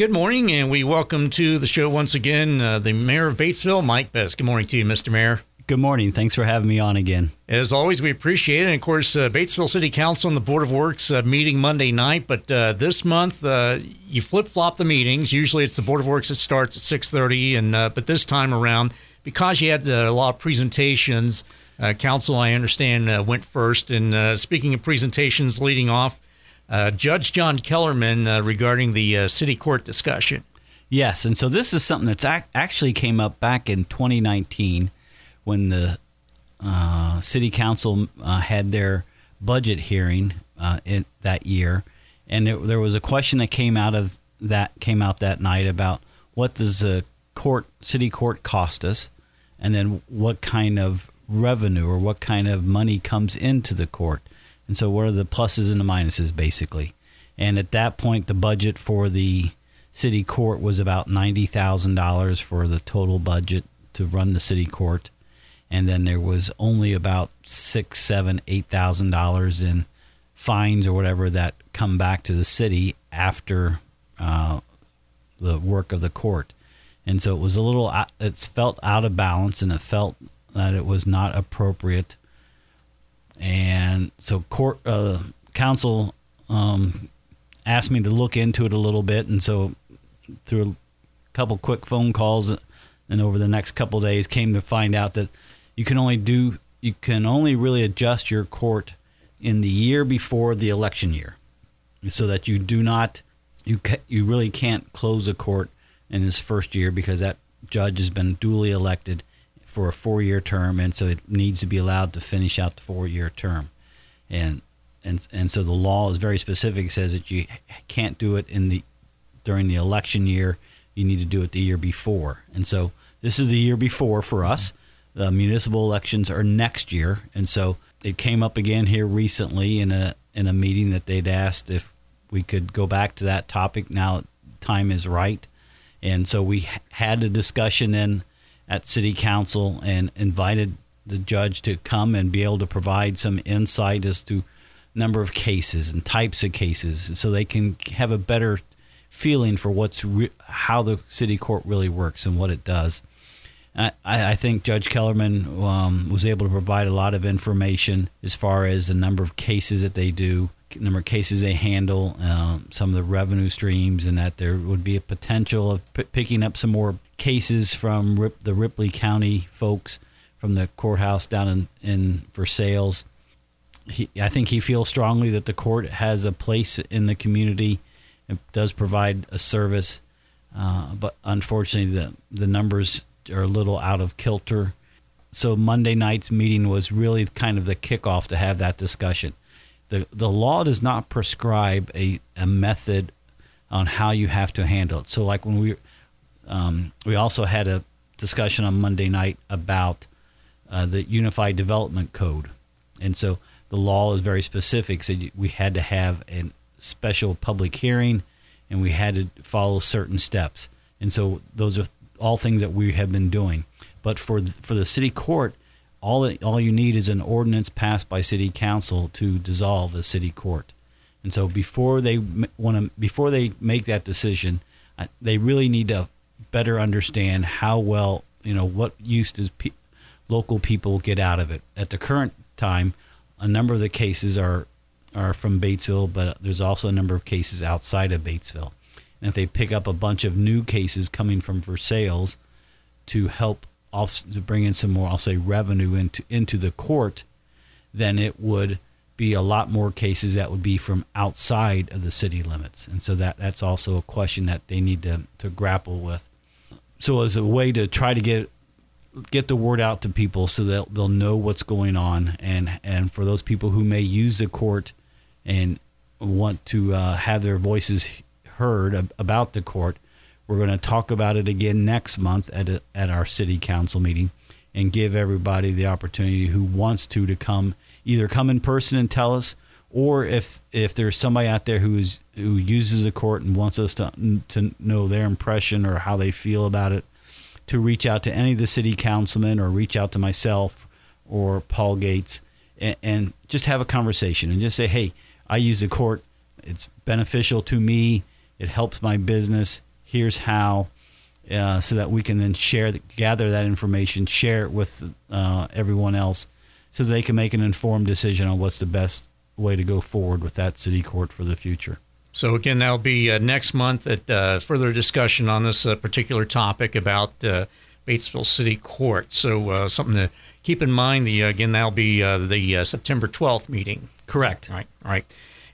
Good morning, and we welcome to the show once again uh, the Mayor of Batesville, Mike Bettice. Good morning to you, Mr. Mayor. Good morning. Thanks for having me on again. As always, we appreciate it. And of course, uh, Batesville City Council and the Board of Works uh, meeting Monday night, but uh, this month uh, you flip flop the meetings. Usually, it's the Board of Works that starts at six thirty, and uh, but this time around, because you had uh, a lot of presentations, council I understand went first. And speaking of presentations, leading off, Judge John Kellerman regarding the city court discussion. Yes, and so this is something that's ac- actually came up back in 2019 when the uh, city council uh, had their budget hearing uh, in, that year, and it, there was a question that came out of that came out that night about what does the court city court cost us, and then what kind of revenue or what kind of money comes into the court, and so what are the pluses and the minuses basically, and at that point the budget for the city court was about ninety thousand dollars for the total budget to run the city court and then there was only about six, seven, eight thousand dollars in fines or whatever that come back to the city after uh, the work of the court, and so it was a little. It's felt out of balance, and it felt that it was not appropriate, and so court uh, council um, asked me to look into it a little bit, and so through a couple quick phone calls, and over the next couple days, came to find out that you can only do you can only really adjust your court in the year before the election year, so that you do not you ca- you really can't close a court in this first year because that judge has been duly elected for a four-year term, and so it needs to be allowed to finish out the four-year term, and and and so the law is very specific. It says that you can't do it in the during the election year. You need to do it the year before, and so this is the year before for us. The municipal elections are next year, and so it came up again here recently in a in a meeting that they'd asked if we could go back to that topic. Now time is right, and so we had a discussion then at city council and invited the judge to come and be able to provide some insight as to number of cases and types of cases, so they can have a better feeling for what's re- how the city court really works and what it does. I, I think Judge Kellerman um, was able to provide a lot of information as far as the number of cases that they do, number of cases they handle, um, some of the revenue streams, and that there would be a potential of p- picking up some more cases from Rip, the Ripley County folks from the courthouse down in, in Versailles. He, I think he feels strongly that the court has a place in the community. It does provide a service, uh, but unfortunately, the the numbers are a little out of kilter. So Monday night's meeting was really kind of the kickoff to have that discussion. The the law does not prescribe a, a method on how you have to handle it. So like when we um, we also had a discussion on Monday night about uh, the Unified Development Code, and so the law is very specific. So we had to have a special public hearing, and we had to follow certain steps. And so those are all things that we have been doing. But for for the city court, all all you need is an ordinance passed by city council to dissolve the city court. And so before they want to before they make that decision, they really need to better understand how well you know what use does pe- local people get out of it. At the current time, a number of the cases are are from Batesville, but there's also a number of cases outside of Batesville. And if they pick up a bunch of new cases coming from Versailles to help off to bring in some more, I'll say, revenue into into the court, then it would be a lot more cases that would be from outside of the city limits. And so that that's also a question that they need to, to grapple with. So as a way to try to get get the word out to people so that they'll know what's going on and and for those people who may use the court and want to uh, have their voices heard about the court. We're going to talk about it again next month at a, at our city council meeting and give everybody the opportunity who wants to to come either come in person and tell us or if if there's somebody out there who is who uses the court and wants us to to know their impression or how they feel about it to reach out to any of the city councilmen or reach out to myself or Paul Gates and, and just have a conversation and just say hey I use the court it's beneficial to me it helps my business. Here's how, uh, so that we can then share, gather that information, share it with uh, everyone else, so they can make an informed decision on what's the best way to go forward with that city court for the future. So again, that'll be uh, next month at uh, further discussion on this uh, particular topic about uh, Batesville City Court. So uh, something to keep in mind. The again, that'll be uh, the September twelfth meeting. Correct. All right. All right.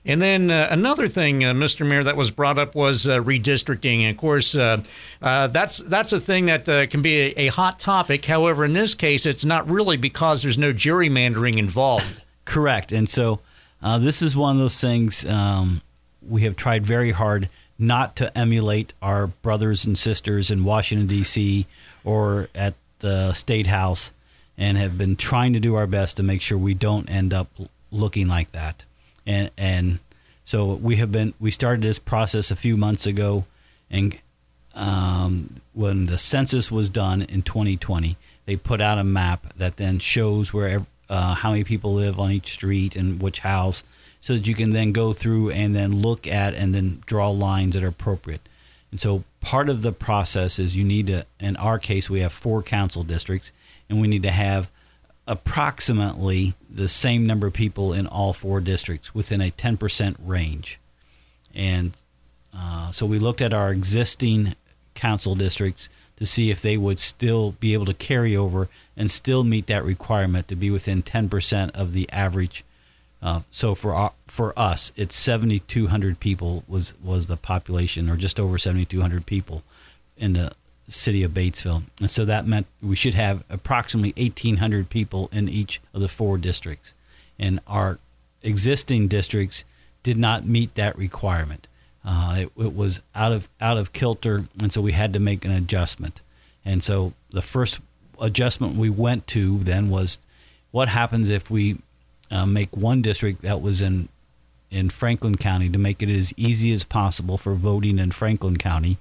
And then uh, another thing, uh, Mr. Mayor, that was brought up was uh, redistricting. And of course, that's that's a thing that can be a, a, hot topic. However, in this case, it's not really because there's no gerrymandering involved. Correct. And so this is one of those things. Um, we have tried very hard not to emulate our brothers and sisters in Washington D.C. or at the state house, and have been trying to do our best to make sure we don't end up looking like that. And and so we have been we started this process a few months ago, and um, when the census was done in 2020, they put out a map that then shows where uh, how many people live on each street and which house so that you can then go through and then look at and then draw lines that are appropriate. And so part of the process is you need to, in our case, we have four council districts, and we need to have approximately the same number of people in all four districts within a 10% range. And uh, so we looked at our existing council districts to see if they would still be able to carry over and still meet that requirement to be within 10% of the average. Uh, so for our, for us, it's 7,200 people was was the population, or just over 7,200 people in the city of Batesville, and so that meant we should have approximately 1,800 people in each of the four districts, and our existing districts did not meet that requirement. Uh, it, it was out of out of kilter, and so we had to make an adjustment. And so the first adjustment we went to then was what happens if we uh, make one district that was in in Franklin County to make it as easy as possible for voting in Franklin County,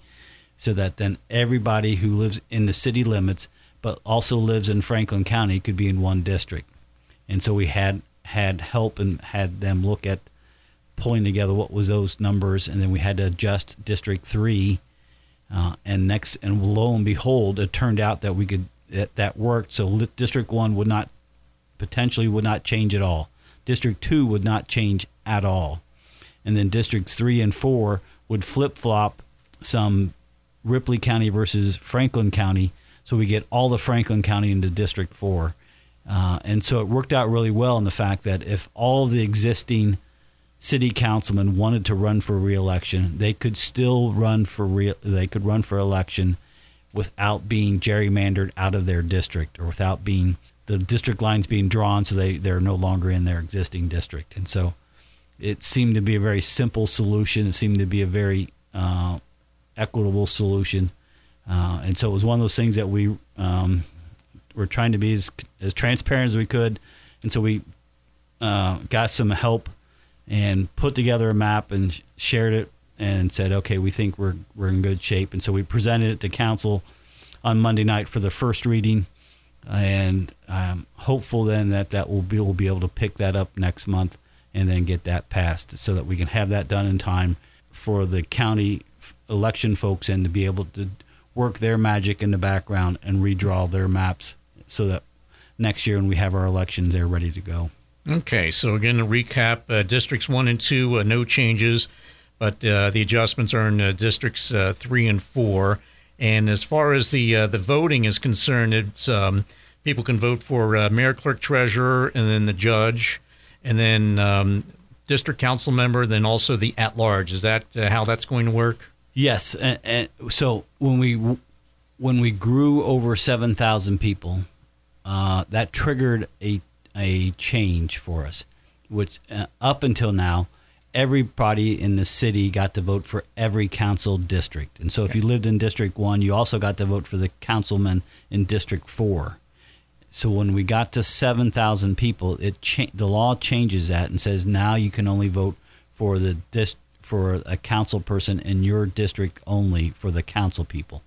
so that then everybody who lives in the city limits but also lives in Franklin County could be in one district. And so we had had help and had them look at pulling together what was those numbers, and then we had to adjust District Three. Uh, and next, and lo and behold, it turned out that we could that, that worked. So District One would not potentially would not change at all. District 2 would not change at all. And then districts 3 and 4 would flip flop some Ripley County versus Franklin County. So we get all the Franklin County into District 4. Uh, and so it worked out really well in the fact that if all the existing city councilmen wanted to run for reelection, they could still run for re- they could run for election without being gerrymandered out of their district or without being the district lines being drawn so they, they're no longer in their existing district. And so it seemed to be a very simple solution. It seemed to be a very uh, equitable solution. Uh, and so it was one of those things that we um, were trying to be as, as transparent as we could. And so we uh, got some help and put together a map and shared it and said, okay, we think we're, we're in good shape. And so we presented it to council on Monday night for the first reading and I'm hopeful then that that will be we'll be able to pick that up next month and then get that passed so that we can have that done in time for the county election folks and to be able to work their magic in the background and redraw their maps so that next year when we have our elections they're ready to go. Okay, so again to recap, uh, districts one and two, uh, no changes, but uh, the adjustments are in uh, districts uh, three and four. And as far as the uh, the voting is concerned, it's um, people can vote for mayor, clerk, treasurer, and then the judge, and then um, district council member, then also the at large. Is that how that's going to work? Yes. And, and so when we when we grew over seven thousand people, that triggered a a change for us, which uh, up until now everybody in the city got to vote for every council district. And so if you lived in District 1, you also got to vote for the councilman in District 4. So when we got to 7,000 people, it cha- the law changes that and says now you can only vote for the dis- for a council person in your district only for the council people.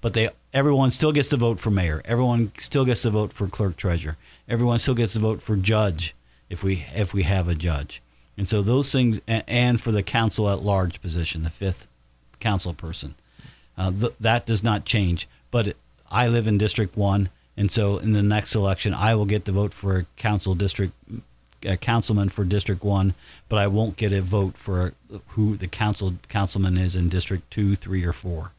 But they everyone still gets to vote for mayor. Everyone still gets to vote for clerk treasurer. Everyone still gets to vote for judge if we if we have a judge. And so those things, and for the council at large position, the fifth council person. Uh, th- that does not change. But I live in District 1, and so in the next election, I will get to vote for a council district, a councilman for District 1, but I won't get a vote for who the council councilman is in District 2, 3, or 4.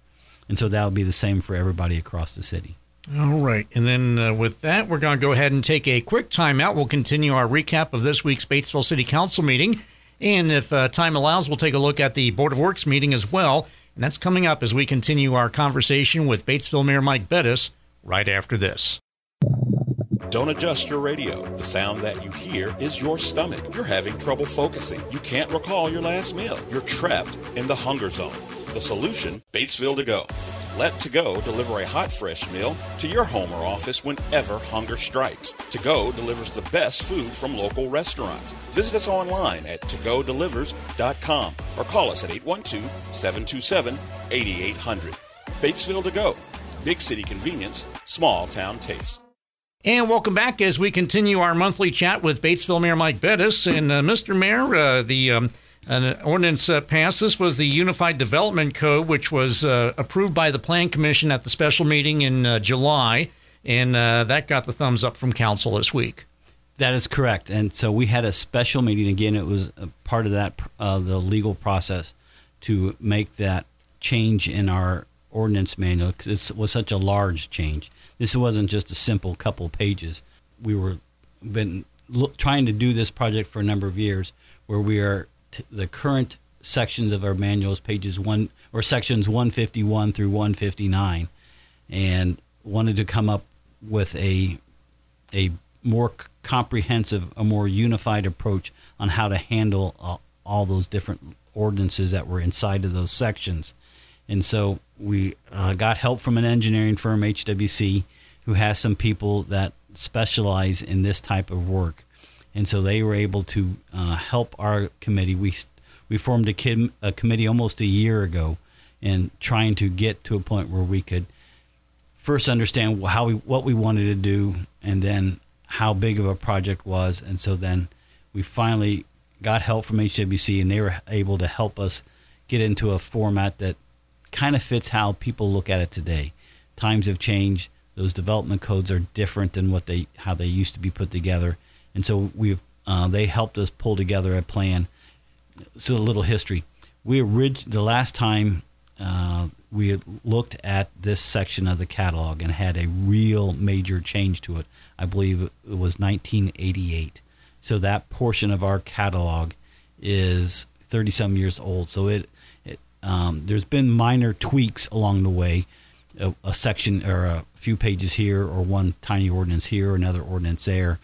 And so that will be the same for everybody across the city. All right. And then uh, with that, we're going to go ahead and take a quick timeout. We'll continue our recap of this week's Batesville City Council meeting. And if uh, time allows, we'll take a look at the Board of Works meeting as well. And that's coming up as we continue our conversation with Batesville Mayor Mike Bettice right after this. Don't adjust your radio. The sound that you hear is your stomach. You're having trouble focusing. You can't recall your last meal. You're trapped in the hunger zone. Solution Batesville to go. Let To Go deliver a hot, fresh meal to your home or office whenever hunger strikes. To Go delivers the best food from local restaurants. Visit us online at togodelivers.com or call us at 812 727 8800. Batesville To Go. Big city convenience, small town taste. And welcome back as we continue our monthly chat with Batesville Mayor Mike Bettice. And uh, Mr. Mayor, uh, the um, an ordinance uh, passed. This was the Unified Development Code, which was uh, approved by the Plan Commission at the special meeting in uh, July, and uh, that got the thumbs up from council this week. That is correct. And so we had a special meeting. Again, it was part of that uh, the legal process to make that change in our ordinance manual because it was such a large change. This wasn't just a simple couple pages. We were been lo- trying to do this project for a number of years, where we are t- the current sections of our manuals, pages one or sections 151 through 159, and wanted to come up with a a more comprehensive, a more unified approach on how to handle uh, all those different ordinances that were inside of those sections. And so we uh, got help from an engineering firm, HWC, who has some people that specialize in this type of work and so they were able to uh, help our committee. We we formed a, a committee almost a year ago, and trying to get to a point where we could first understand how we what we wanted to do, and then how big of a project was, and so then we finally got help from HWC, and they were able to help us get into a format that kind of fits how people look at it today. Times have changed; those development codes are different than what they how they used to be put together and so we've uh, they helped us pull together a plan. So a little history. We orig- the last time uh, we looked at this section of the catalog and had a real major change to it. I believe it was 1988. So that portion of our catalog is 30 some years old. So it, it um, there's been minor tweaks along the way, a, a, section or a few pages here, or one tiny ordinance here, another ordinance there.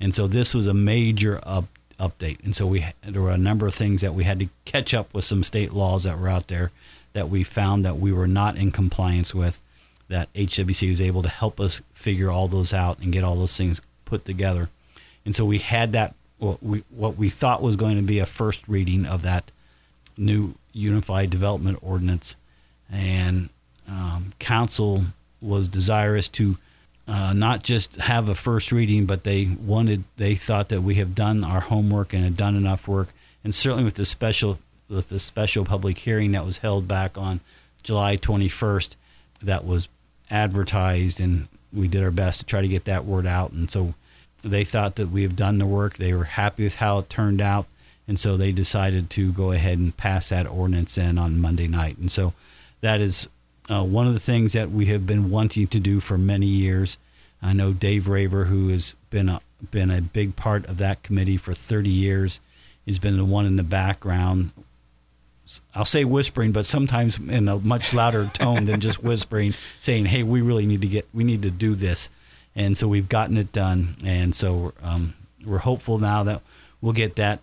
And so this was a major up, update. And so we there were a number of things that we had to catch up with some state laws that were out there that we found that we were not in compliance with. That HWC was able to help us figure all those out and get all those things put together. And so we had that what we what we thought was going to be a first reading of that new unified development ordinance, and um, council was desirous to uh, not just have a first reading, but they wanted, they thought that we have done our homework and had done enough work. And certainly with the special, with the special public hearing that was held back on July 21st, that was advertised, and we did our best to try to get that word out. And so they thought that we have done the work. They were happy with how it turned out, and so they decided to go ahead and pass that ordinance in on Monday night. And so that is uh, one of the things that we have been wanting to do for many years. I know Dave Raver, who has been a, been a big part of that committee for 30 years, has been the one in the background. I'll say whispering, but sometimes in a much louder tone than just whispering, saying, "Hey, we really need to get, we need to do this," and so we've gotten it done, and so um, we're hopeful now that we'll get that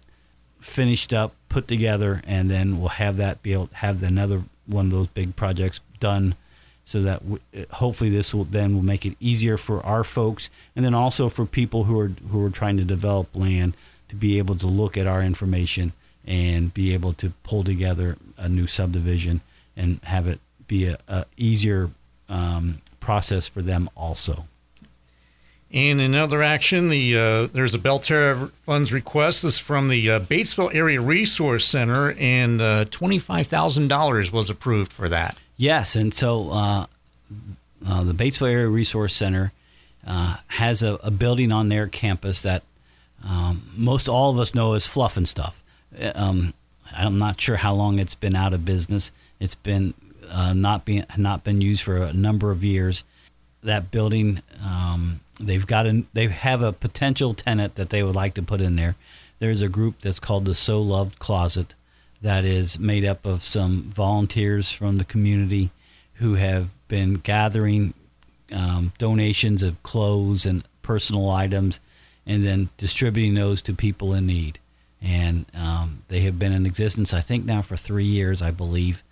finished up, put together, and then we'll have that be able to have another one of those big projects done so that w- hopefully this will then will make it easier for our folks and then also for people who are who are trying to develop land to be able to look at our information and be able to pull together a new subdivision and have it be a, a easier um, process for them also. And in other action, the uh, there's a Belterra funds request. This is from the uh, Batesville Area Resource Center, and uh, twenty five thousand dollars was approved for that. Yes, and so uh, uh, the Batesville Area Resource Center uh, has a, a, building on their campus that um, most all of us know as Fluff and Stuff. Um, I'm not sure how long it's been out of business. It's been not being not been used for a number of years. That building. Um, they've got a, they have a potential tenant that they would like to put in there. There's a group that's called the So Loved Closet that is made up of some volunteers from the community who have been gathering um, donations of clothes and personal items and then distributing those to people in need. And um, they have been in existence, I think, now for three years, I believe.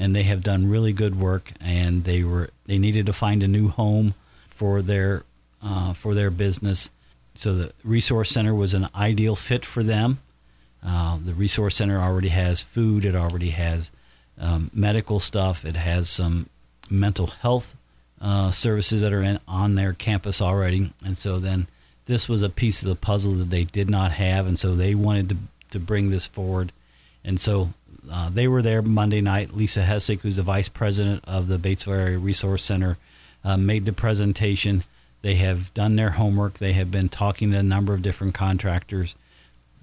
And they have done really good work. And they were they needed to find a new home for their uh, for their business. So the resource center was an ideal fit for them. Uh, the resource center already has food. It already has um, medical stuff. It has some mental health uh, services that are in, on their campus already. And so then this was a piece of the puzzle that they did not have, and so they wanted to to bring this forward. And so uh, they were there Monday night. Lisa Hessick, who's the vice president of the Batesville Area Resource Center, uh, made the presentation. They have done their homework. They have been talking to a number of different contractors.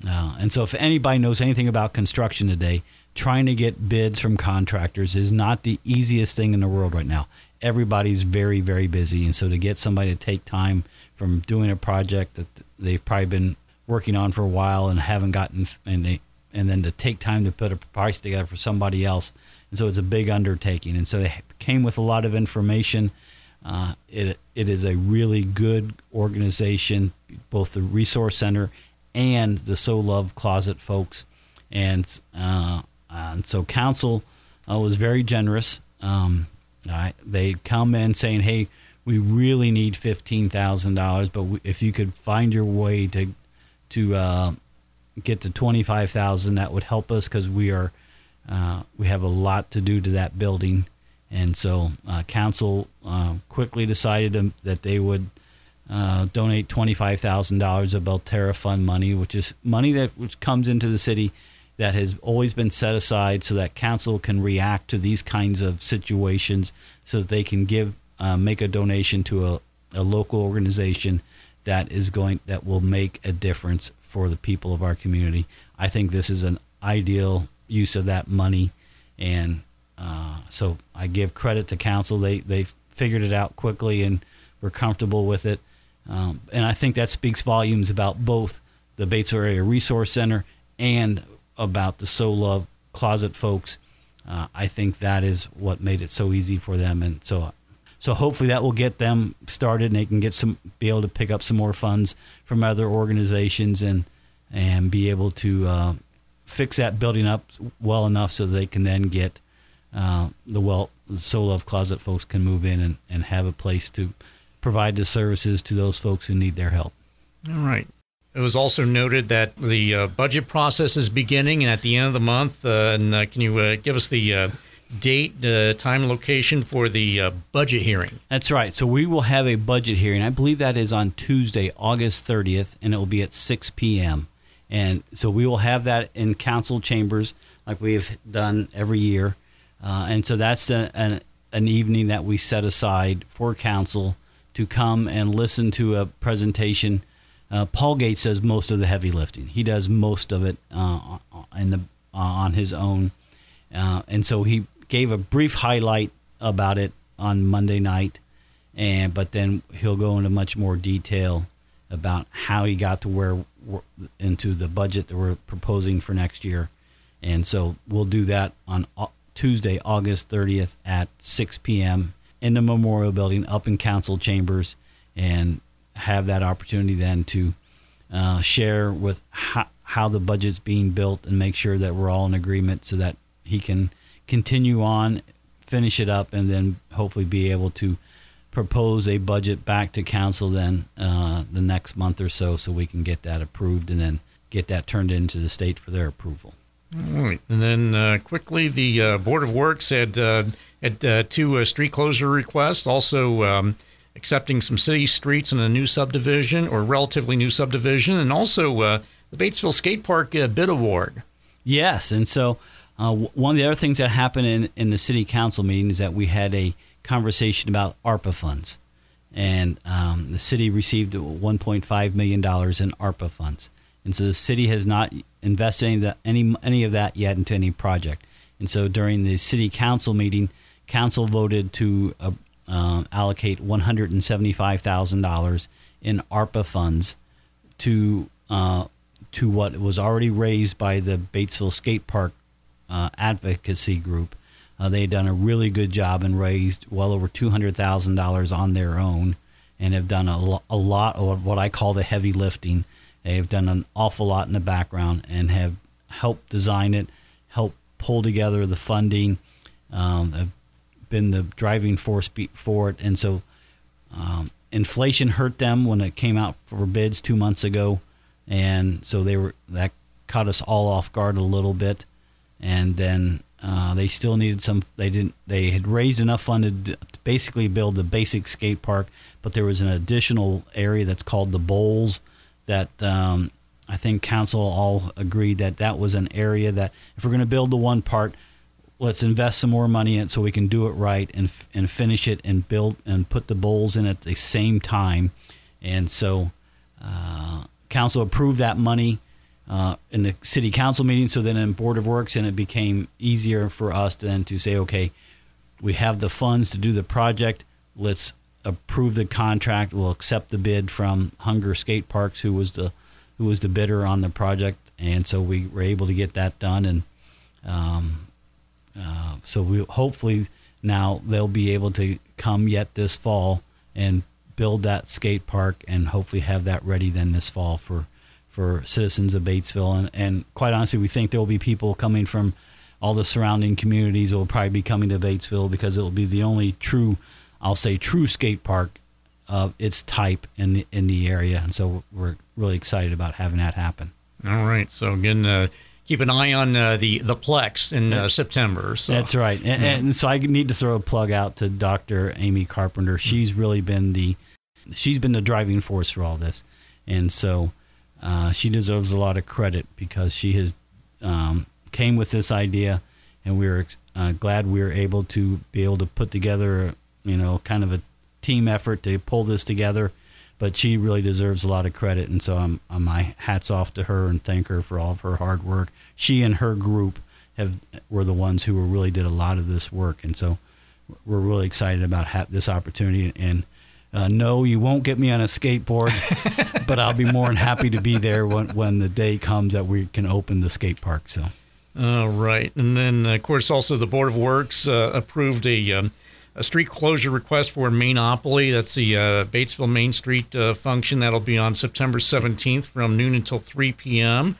Uh, and so, if anybody knows anything about construction today, trying to get bids from contractors is not the easiest thing in the world right now. Everybody's very, very busy. And so, to get somebody to take time from doing a project that they've probably been working on for a while and haven't gotten, and, they, and then to take time to put a price together for somebody else. And so, it's a big undertaking. And so, they came with a lot of information uh, it, it is a really good organization, both the Resource Center and the So Love Closet folks. And, uh, and so council uh, was very generous. Um, they come in saying, hey, we really need $15,000, but we, if you could find your way to, to uh, get to 25000 that would help us because we are uh, we have a lot to do to that building and so uh, council uh, quickly decided that they would uh, donate $25,000 of Belterra Fund money, which is money that which comes into the city that has always been set aside so that council can react to these kinds of situations so that they can give uh, make a donation to a, a local organization that is going that will make a difference for the people of our community. I think this is an ideal use of that money and uh, so I give credit to council. They they figured it out quickly and were comfortable with it. Um, and I think that speaks volumes about both the Batesville Area Resource Center and about the So Love Closet folks. Uh, I think that is what made it so easy for them, and so so hopefully that will get them started, and they can get some be able to pick up some more funds from other organizations and and be able to uh, fix that building up well enough so they can then get uh, the well the So Love Closet folks can move in and, and have a place to provide the services to those folks who need their help. All right. It was also noted that the uh, budget process is beginning, and at the end of the month, uh, and uh, can you uh, give us the uh, date, time, location for the budget hearing? That's right. So we will have a budget hearing. I believe that is on Tuesday, August 30th, and it will be at 6 p.m. And so we will have that in council chambers like we've done every year. Uh, and so that's a, an, an evening that we set aside for council to come and listen to a presentation. Uh, Paul Gates does most of the heavy lifting. He does most of it uh, the, uh, on his own. Uh, and so he gave a brief highlight about it on Monday night, and but then he'll go into much more detail about how he got to where into the budget that we're proposing for next year. And so we'll do that on Tuesday, August 30th at 6 p.m. in the Memorial Building up in Council Chambers and have that opportunity then to uh, share with how, how the budget's being built and make sure that we're all in agreement so that he can continue on, finish it up, and then hopefully be able to propose a budget back to council then uh, the next month or so so we can get that approved and then get that turned into the state for their approval. All right. And then uh, quickly, the uh, Board of Works had, had uh, two uh, street closure requests. Also, um, accepting some city streets in a new subdivision or relatively new subdivision, and also uh, the Batesville Skate Park uh, bid award. Yes, and so uh, one of the other things that happened in, in the city council meeting is that we had a conversation about ARPA funds, and um, the city received 1.5 million dollars in ARPA funds, and so the city has not invested any any, any of that yet into any project, and so during the city council meeting, council voted to uh, um, allocate $175,000 in ARPA funds to uh, to what was already raised by the Batesville Skate Park uh, advocacy group. Uh, they had done a really good job and raised well over $200,000 on their own and have done a, lo- a lot of what I call the heavy lifting. They have done an awful lot in the background and have helped design it, helped pull together the funding, um, been the driving force for it. And so um, inflation hurt them when it came out for bids two months ago and so they were that caught us all off guard a little bit, and then uh, they still needed some. They didn't. They had raised enough funded to basically build the basic skate park, but there was an additional area that's called the bowls that. Um, I think council all agreed that that was an area that if we're going to build the one part, let's invest some more money in it so we can do it right and and finish it and build and put the bowls in at the same time. And so uh, council approved that money uh, in the city council meeting. So then in Board of Works, and it became easier for us then to say, okay, we have the funds to do the project. Let's approve the contract. We'll accept the bid from Hunger Skate Parks, who was the who was the bidder on the project, and so we were able to get that done. And um, uh, so we hopefully now they'll be able to come yet this fall and build that skate park and hopefully have that ready then this fall for for citizens of Batesville. And, and quite honestly, we think there will be people coming from all the surrounding communities will probably be coming to Batesville because it will be the only true, I'll say, true skate park of its type in the, in the area. And so we're really excited about having that happen. All right. So again, uh, keep an eye on uh, the the Plex in uh, September. So. That's right. And, and, so I need to throw a plug out to Dr. Amy Carpenter. She's really been the she's been the driving force for all this, and so uh, she deserves a lot of credit because she has um, came with this idea, and we are uh, glad we were able to be able to put together, you know, kind of a team effort to pull this together. But she really deserves a lot of credit, and so I'm, I'm my hats off to her and thank her for all of her hard work. She and her group have were the ones who really did a lot of this work, and so we're really excited about ha- this opportunity and uh, no, you won't get me on a skateboard, but I'll be more than happy to be there when, when the day comes that we can open the skate park. So, all right, and then of course also the Board of Works uh, approved a um, a street closure request for Mainopoly. That's the uh, Batesville Main Street uh, function that'll be on September 17th from noon until 3 p.m.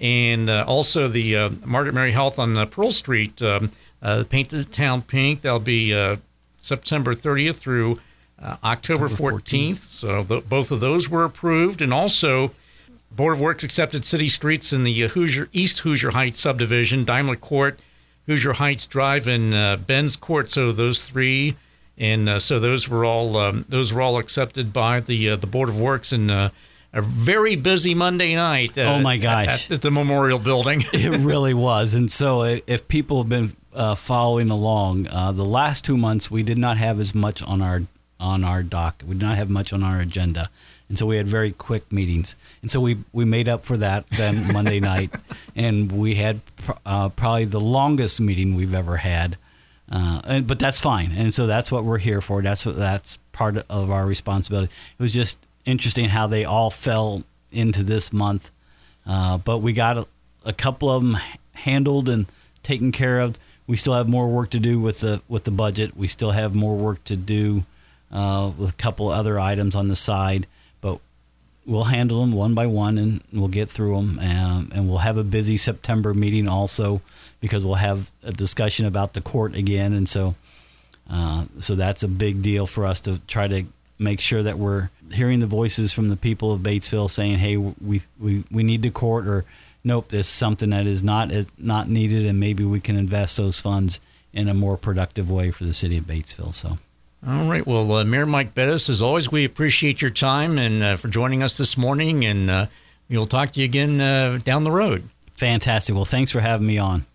And uh, also the uh, Margaret Mary Health on Pearl Street, um, paint the town pink. That'll be September 30th through uh, October 14th. 14th. So the, both of those were approved. And also, Board of Works accepted city streets in the uh, Hoosier East Hoosier Heights subdivision, Daimler Court, Hoosier Heights Drive, and uh, Benz Court. So those three, and uh, so those were all um, those were all accepted by the uh, the Board of Works and. Uh, a very busy Monday night. oh my gosh! At, at, the Memorial Building. it really was, and so if people have been following along, the last two months we did not have as much on our on our dock. We did not have much on our agenda, and so we had very quick meetings. And so we we made up for that then Monday night, and we had uh, probably the longest meeting we've ever had. Uh, and, but that's fine, and so that's what we're here for. That's what that's part of our responsibility. It was just interesting how they all fell into this month, uh, but we got a, a couple of them handled and taken care of. We still have more work to do with the with the budget. We still have more work to do uh, with a couple other items on the side. We'll handle them one by one and we'll get through them. Um, and we'll have a busy September meeting also because we'll have a discussion about the court again. And so, uh, so that's a big deal for us to try to make sure that we're hearing the voices from the people of Batesville saying, "Hey, we we, we need the court," or "Nope, this is something that is not not needed, and maybe we can invest those funds in a more productive way for the city of Batesville." So. All right. Well, uh, Mayor Mike Bettice, as always, we appreciate your time and uh, for joining us this morning. And uh, we'll talk to you again uh, down the road. Fantastic. Well, thanks for having me on.